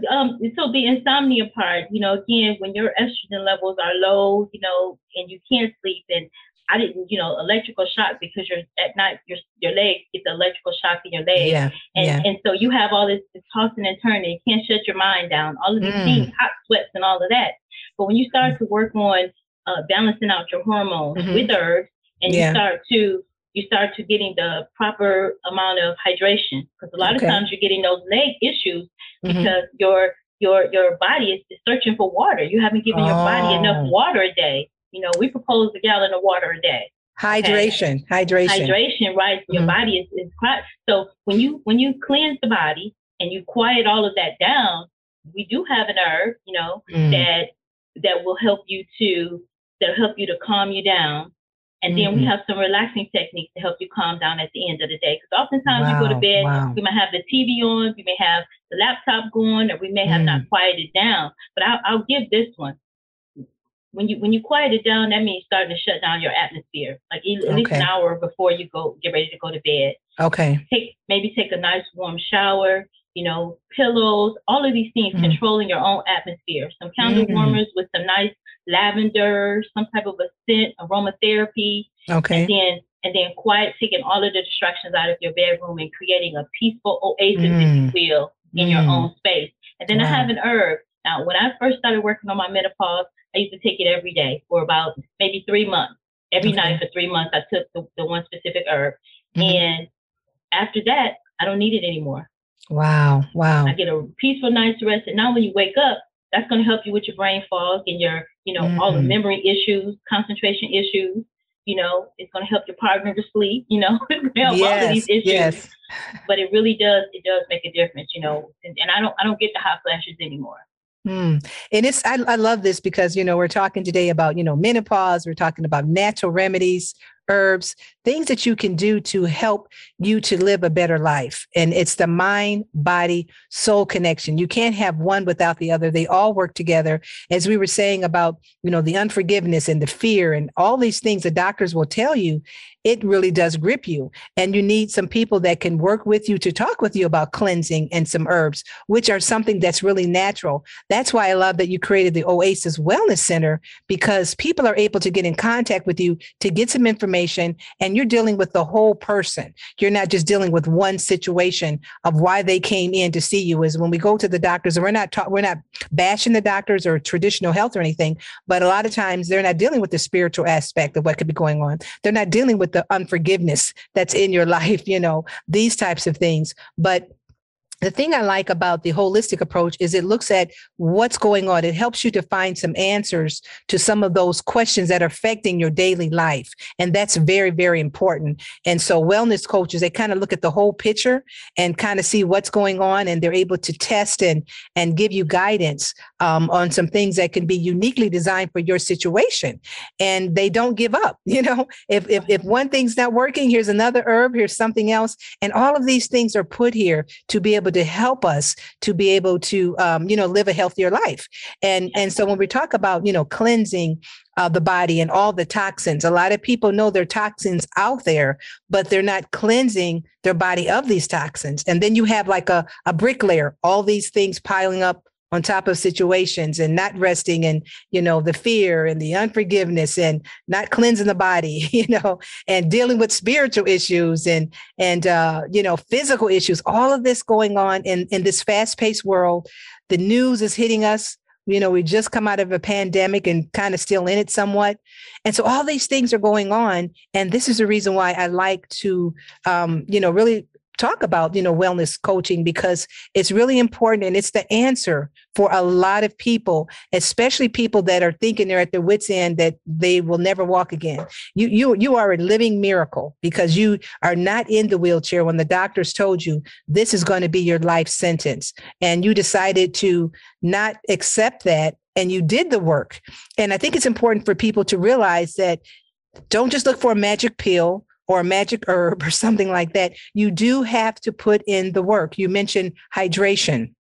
um, so the insomnia part, you know, again, when your estrogen levels are low, you know, and you can't sleep, and I didn't, you know, electrical shock because you're at night, your your legs get the electrical shock in your legs, yeah, and yeah. and so you have all this, this tossing and turning. You can't shut your mind down. All of these mm. things, hot sweats, and all of that. But when you start to work on uh, balancing out your hormones mm-hmm. with herbs, and yeah. you start to you start to getting the proper amount of hydration because a lot okay. of times you're getting those leg issues mm-hmm. because your your your body is, is, searching for water. You haven't given oh. your body enough oh. water a day. You know, we propose a gallon of water a day. Hydration, okay? hydration, hydration. Right, mm-hmm. your body is is quiet. So when you when you cleanse the body and you quiet all of that down, we do have an herb, you know, mm. that that will help you to that'll help you to calm you down And then mm-hmm. we have some relaxing techniques to help you calm down at the end of the day. Because oftentimes wow, you go to bed, wow. we might have the TV on, we may have the laptop going, or we may have mm. not quieted down. But I'll, I'll give this one. When you when you quiet it down, that means starting to shut down your atmosphere, like at okay. least an hour before you go get ready to go to bed. Okay. Take maybe take a nice warm shower. You know, pillows, all of these things, mm. controlling your own atmosphere. Some candle mm. warmers with some nice lavender, some type of a scent, aromatherapy. Okay. And then and then quiet, taking all of the distractions out of your bedroom and creating a peaceful oasis, mm. if you will, in mm. your own space. And then wow. I have an herb. Now, when I first started working on my menopause, I used to take it every day for about maybe three months. Every okay. night for three months, I took the, the one specific herb. Mm-hmm. And after that, I don't need it anymore. Wow. Wow. I get a peaceful night's rest. And now when you wake up, that's going to help you with your brain fog and your, you know, mm-hmm. all the mm-hmm. memory issues, concentration issues. You know, it's going to help your partner to sleep. You know, help yes, all of these issues. Yes. But it really does. It does make a difference. You know, and, and I don't. I don't get the hot flashes anymore. Mm. And it's I, I love this because you know we're talking today about you know menopause. We're talking about natural remedies, herbs, things that you can do to help you to live a better life. And it's the mind, body, soul connection. You can't have one without the other. They all work together. As we were saying about, you know, the unforgiveness and the fear and all these things the doctors will tell you, it really does grip you. And you need some people that can work with you to talk with you about cleansing and some herbs, which are something that's really natural. That's why I love that you created the Oasis Wellness Center because people are able to get in contact with you to get some information and you're dealing with the whole person. You're not just dealing with one situation of why they came in to see you. Is when we go to the doctors, and we're not ta- we're not bashing the doctors or traditional health or anything, but a lot of times they're not dealing with the spiritual aspect of what could be going on. They're not dealing with the unforgiveness that's in your life, you know, these types of things. But the thing I like about the holistic approach is it looks at what's going on. It helps you to find some answers to some of those questions that are affecting your daily life. And that's very, very important. And so wellness coaches, they kind of look at the whole picture and kind of see what's going on and they're able to test and, and give you guidance um, on some things that can be uniquely designed for your situation. And they don't give up. You know, if, if, if one thing's not working, here's another herb, here's something else. And all of these things are put here to be able to help us to be able to um, you know live a healthier life and and so when we talk about you know cleansing uh, the body and all the toxins a lot of people know there are toxins out there but they're not cleansing their body of these toxins and then you have like a, a bricklayer all these things piling up on top of situations and not resting and you know the fear and the unforgiveness and not cleansing the body you know and dealing with spiritual issues and and uh you know physical issues. All of this going on in in this fast-paced world. The news is hitting us. You know we just come out of a pandemic and kind of still in it somewhat. And so all these things are going on and this is the reason why i like to um, you know really talk about you know wellness coaching because it's really important and it's the answer for a lot of people especially people that are thinking they're at their wits end that they will never walk again. You you you are a living miracle because you are not in the wheelchair. When the doctors told you this is going to be your life sentence and you decided to not accept that and you did the work. And i think it's important for people to realize that don't just look for a magic pill or a magic herb or something like that, you do have to put in the work. You mentioned hydration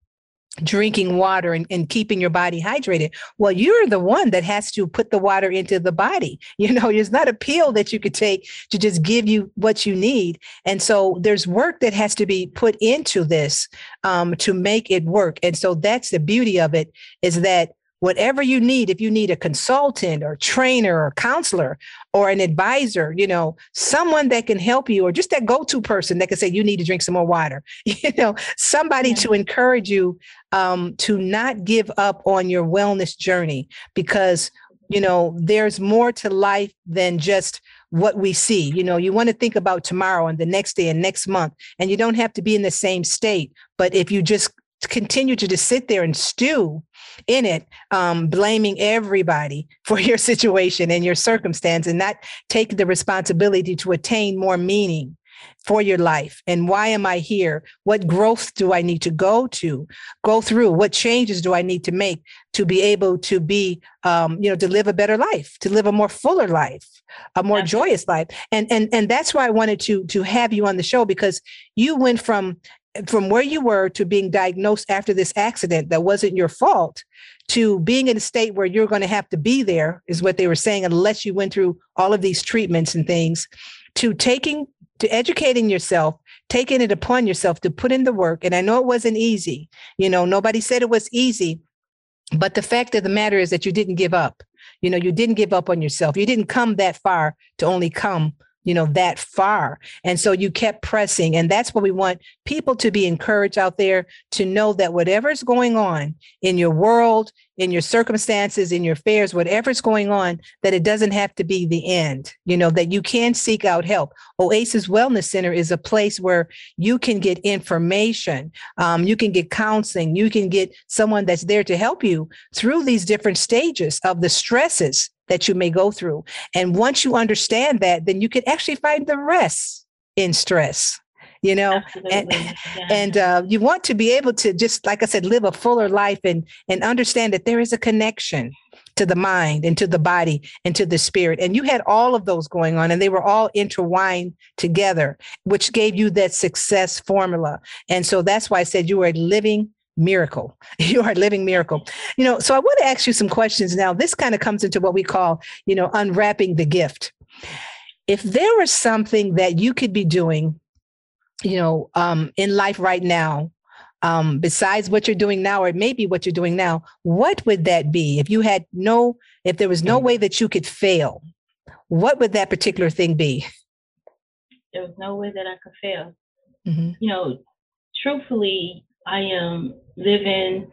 drinking water and, and keeping your body hydrated. Well, you're the one that has to put the water into the body. You know, it's not a pill that you could take to just give you what you need. And so there's work that has to be put into this um, to make it work. And so that's the beauty of it is that whatever you need if you need a consultant or trainer or counselor or an advisor you know someone that can help you or just that go-to person that can say you need to drink some more water you know somebody yeah. to encourage you um, to not give up on your wellness journey because you know there's more to life than just what we see you know you want to think about tomorrow and the next day and next month and you don't have to be in the same state but if you just continue to just sit there and stew in it, um, blaming everybody for your situation and your circumstance and not take the responsibility to attain more meaning for your life. And why am i here? What growth do i need to go to go through? What changes do i need to make to be able to be um, you know to live a better life to live a more fuller life a more Absolutely. joyous life? And and and that's why i wanted to to have you on the show because you went from from where you were to being diagnosed after this accident that wasn't your fault to being in a state where you're going to have to be there is what they were saying unless you went through all of these treatments and things to taking to educating yourself taking it upon yourself to put in the work. And i know it wasn't easy you know nobody said it was easy but the fact of the matter is that you didn't give up. You know you didn't give up on yourself. You didn't come that far to only come you know, that far. And so you kept pressing. And that's what we want people to be encouraged out there to know that whatever's going on in your world, in your circumstances, in your affairs, whatever's going on, that it doesn't have to be the end, you know, that you can seek out help. Oasis Wellness Center is a place where you can get information, um, you can get counseling, you can get someone that's there to help you through these different stages of the stresses that you may go through. And once you understand that, then you can actually find the rest in stress you know Absolutely. and yeah. and uh, you want to be able to just like i said live a fuller life and and understand that there is a connection to the mind and to the body and to the spirit and you had all of those going on and they were all intertwined together which gave you that success formula and so that's why i said you were a living miracle. You are a living miracle. You know, so I want to ask you some questions now. This kind of comes into what we call, you know, unwrapping the gift. If there was something that you could be doing, you know, um, in life right now, um, besides what you're doing now, or maybe what you're doing now, what would that be? If you had no, if there was no way that you could fail, what would that particular thing be? There was no way that I could fail. Mm-hmm. You know, truthfully, I am living.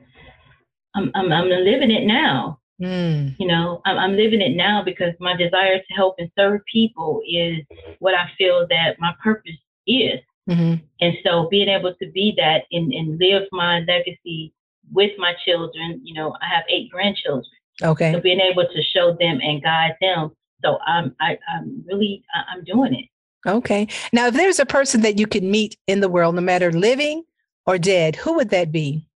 I'm I'm, I'm living it now. Mm. You know, I'm, I'm living it now because my desire to help and serve people is what I feel that my purpose is. Mm-hmm. And so being able to be that and, and live my legacy with my children, you know, I have eight grandchildren. Okay. So being able to show them and guide them. So I'm I, I'm really I'm doing it. Okay. Now if there's a person that you can meet in the world, no matter living or dead, who would that be?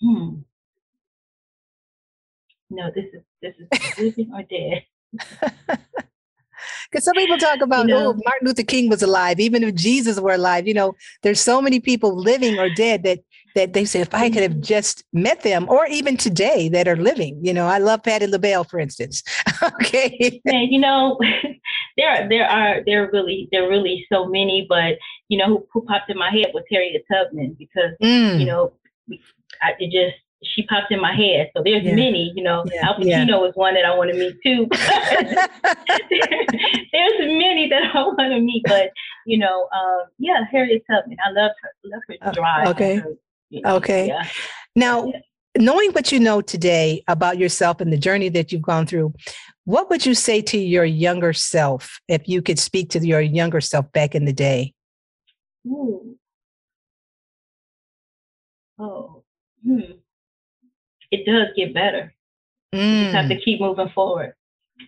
Hmm. No, this is this is living or dead. Because some people talk about, you know, oh, Martin Luther King was alive, even if Jesus were alive. You know, there's so many people living or dead that that they say, if I could have mm-hmm. just met them, or even today that are living. You know, I love Patti LaBelle, for instance. okay. Yeah, you know, there there are there are really there are really so many, but you know, who, who popped in my head was Harriet Tubman because mm. you know, I, it just she popped in my head. So there's yeah. many, you know. Yeah. Al Pacino yeah. is one that I want to meet too. there's many that I want to meet, but you know, um, yeah, Harriet Tubman. I love her. Love her oh, drive. Okay. Her, you know, okay. Yeah. Now, knowing what you know today about yourself and the journey that you've gone through, what would you say to your younger self if you could speak to your younger self back in the day? Ooh. Oh. Hmm it does get better. Mm. You just have to mm. keep moving forward.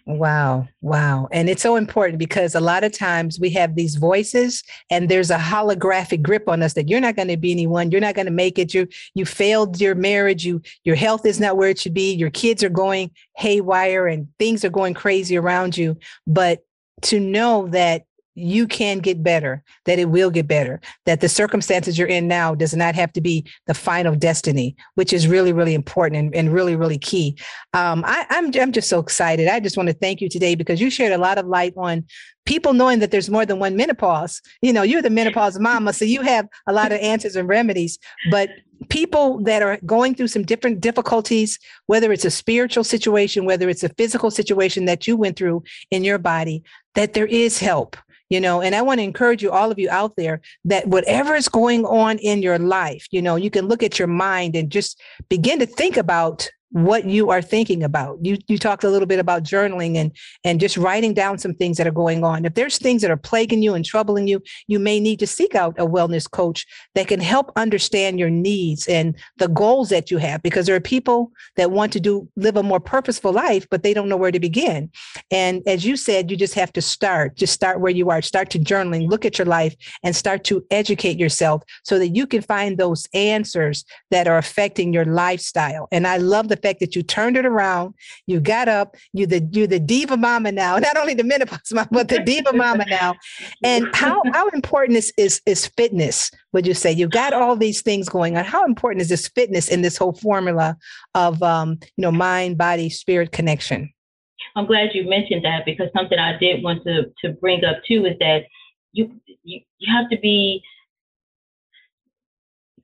Wow, wow. And it's so important because a lot of times we have these voices and there's a holographic grip on us that you're not going to be anyone, you're not going to make it. You you failed your marriage, you your health is not where it should be, your kids are going haywire and things are going crazy around you. But to know that you can get better, that it will get better, that the circumstances you're in now does not have to be the final destiny, which is really, really important and, and really, really key. Um, I, I'm, I'm just so excited. I just want to thank you today because you shared a lot of light on people knowing that there's more than one menopause. You know, you're the menopause mama, so you have a lot of answers and remedies, but people that are going through some different difficulties, whether it's a spiritual situation, whether it's a physical situation that you went through in your body, that there is help you know and i want to encourage you all of you out there that whatever is going on in your life you know you can look at your mind and just begin to think about what you are thinking about. You you talked a little bit about journaling and and just writing down some things that are going on. If there's things that are plaguing you and troubling you, you may need to seek out a wellness coach that can help understand your needs and the goals that you have because there are people that want to do live a more purposeful life but they don't know where to begin. And as you said, you just have to start. Just start where you are. Start to journaling, look at your life and start to educate yourself so that you can find those answers that are affecting your lifestyle. And I love the fact that you turned it around. You got up. You the you the diva mama now. Not only the menopause mama, but the diva mama now. And how how important is is is fitness? Would you say you've got all these things going on? How important is this fitness in this whole formula of um, you know mind, body, spirit connection? I'm glad you mentioned that because something I did want to to bring up too is that you you, you have to be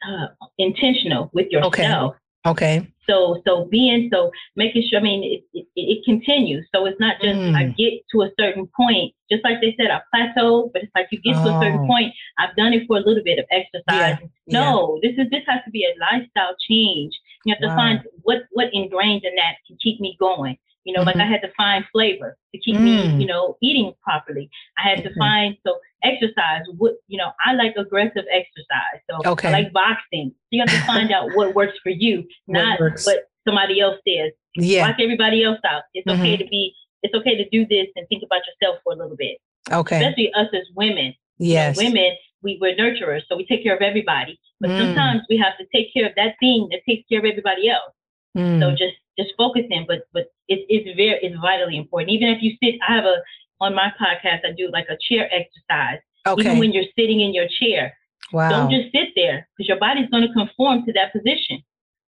uh, intentional with yourself. Okay. Okay. So so being so making sure. I mean, it, it, it continues. So it's not just mm. I get to a certain point. Just like they said, I plateau, but it's like you get oh. to a certain oh. point. I've done it for a little bit of exercise. Yeah. No, yeah. this is this has to be a lifestyle change. You have to wow. find what what ingrained in that can keep me going. You know, mm-hmm. like I mm-hmm. had to find flavor to keep mm. me, you know, eating properly. I had to find so exercise. What you know, I like aggressive exercise. So okay. I like boxing. So you have to find out what works for you, not what, what somebody else says. Yeah. Watch everybody else out. It's mm-hmm. okay to be. It's okay to do this and think about yourself for a little bit. Okay. Especially us as women. Yes. You know, women, we were nurturers, so we take care of everybody. But mm. sometimes we have to take care of that thing that takes care of everybody else. Mm. So just just focusing, but but it's it's very it's vitally important. Even if you sit, I have a on my podcast, I do like a chair exercise. Okay. Even when you're sitting in your chair, wow. don't just sit there because your body's going to conform to that position.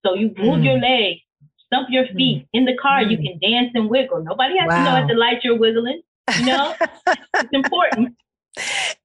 So you move mm. your legs, stump your feet. Mm. In the car, mm. you can dance and wiggle. Nobody has wow. to know at the light you're wiggling. You know, it's important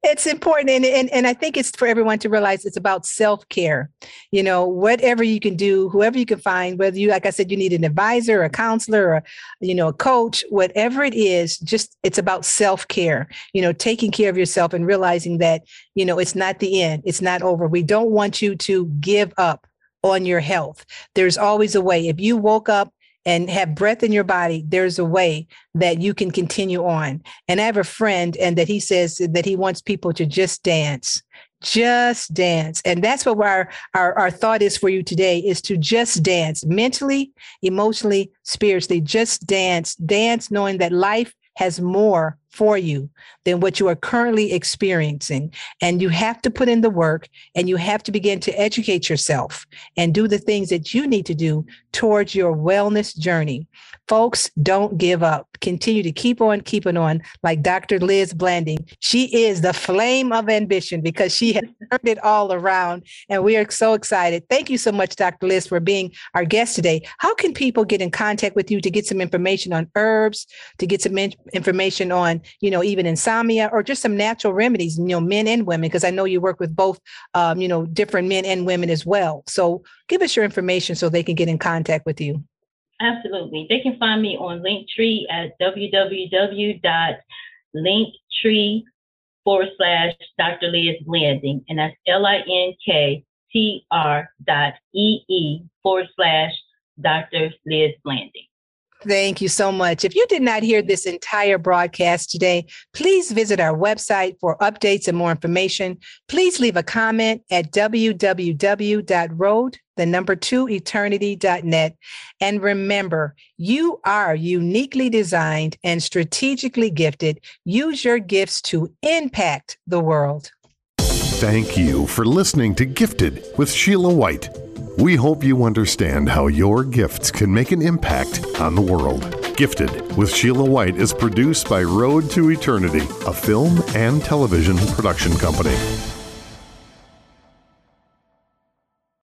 it's important and, and and i think it's for everyone to realize it's about self-care. You know whatever you can do whoever you can find whether you like i said you need an advisor a counselor or you know a coach whatever it is just it's about self-care. You know taking care of yourself and realizing that you know it's not the end it's not over. We don't want you to give up on your health. There's always a way. If you woke up and have breath in your body, there's a way that you can continue on. And I have a friend, and that he says that he wants people to just dance, just dance. And that's what our, our, our thought is for you today is to just dance mentally, emotionally, spiritually, just dance, dance knowing that life has more for you than what you are currently experiencing. And you have to put in the work and you have to begin to educate yourself and do the things that you need to do towards your wellness journey. Folks, don't give up. Continue to keep on keeping on, like Dr. Liz Blanding. She is the flame of ambition because she has turned it all around. And we are so excited. Thank you so much, Dr. Liz, for being our guest today. How can people get in contact with you to get some information on herbs, to get some information on you know, even insomnia or just some natural remedies, you know, men and women, because I know you work with both, um, you know, different men and women as well. So give us your information so they can get in contact with you. Absolutely. They can find me on Linktree at www.linktree forward slash Dr. Liz Blanding. And that's L I N K T R dot E E forward slash Dr. Liz Blanding. Thank you so much. If you did not hear this entire broadcast today, please visit our website for updates and more information. Please leave a comment at www.road, the number two eternity.net. And remember, you are uniquely designed and strategically gifted. Use your gifts to impact the world. Thank you for listening to Gifted with Sheila White. We hope you understand how your gifts can make an impact on the world. Gifted with Sheila White is produced by Road to Eternity, a film and television production company.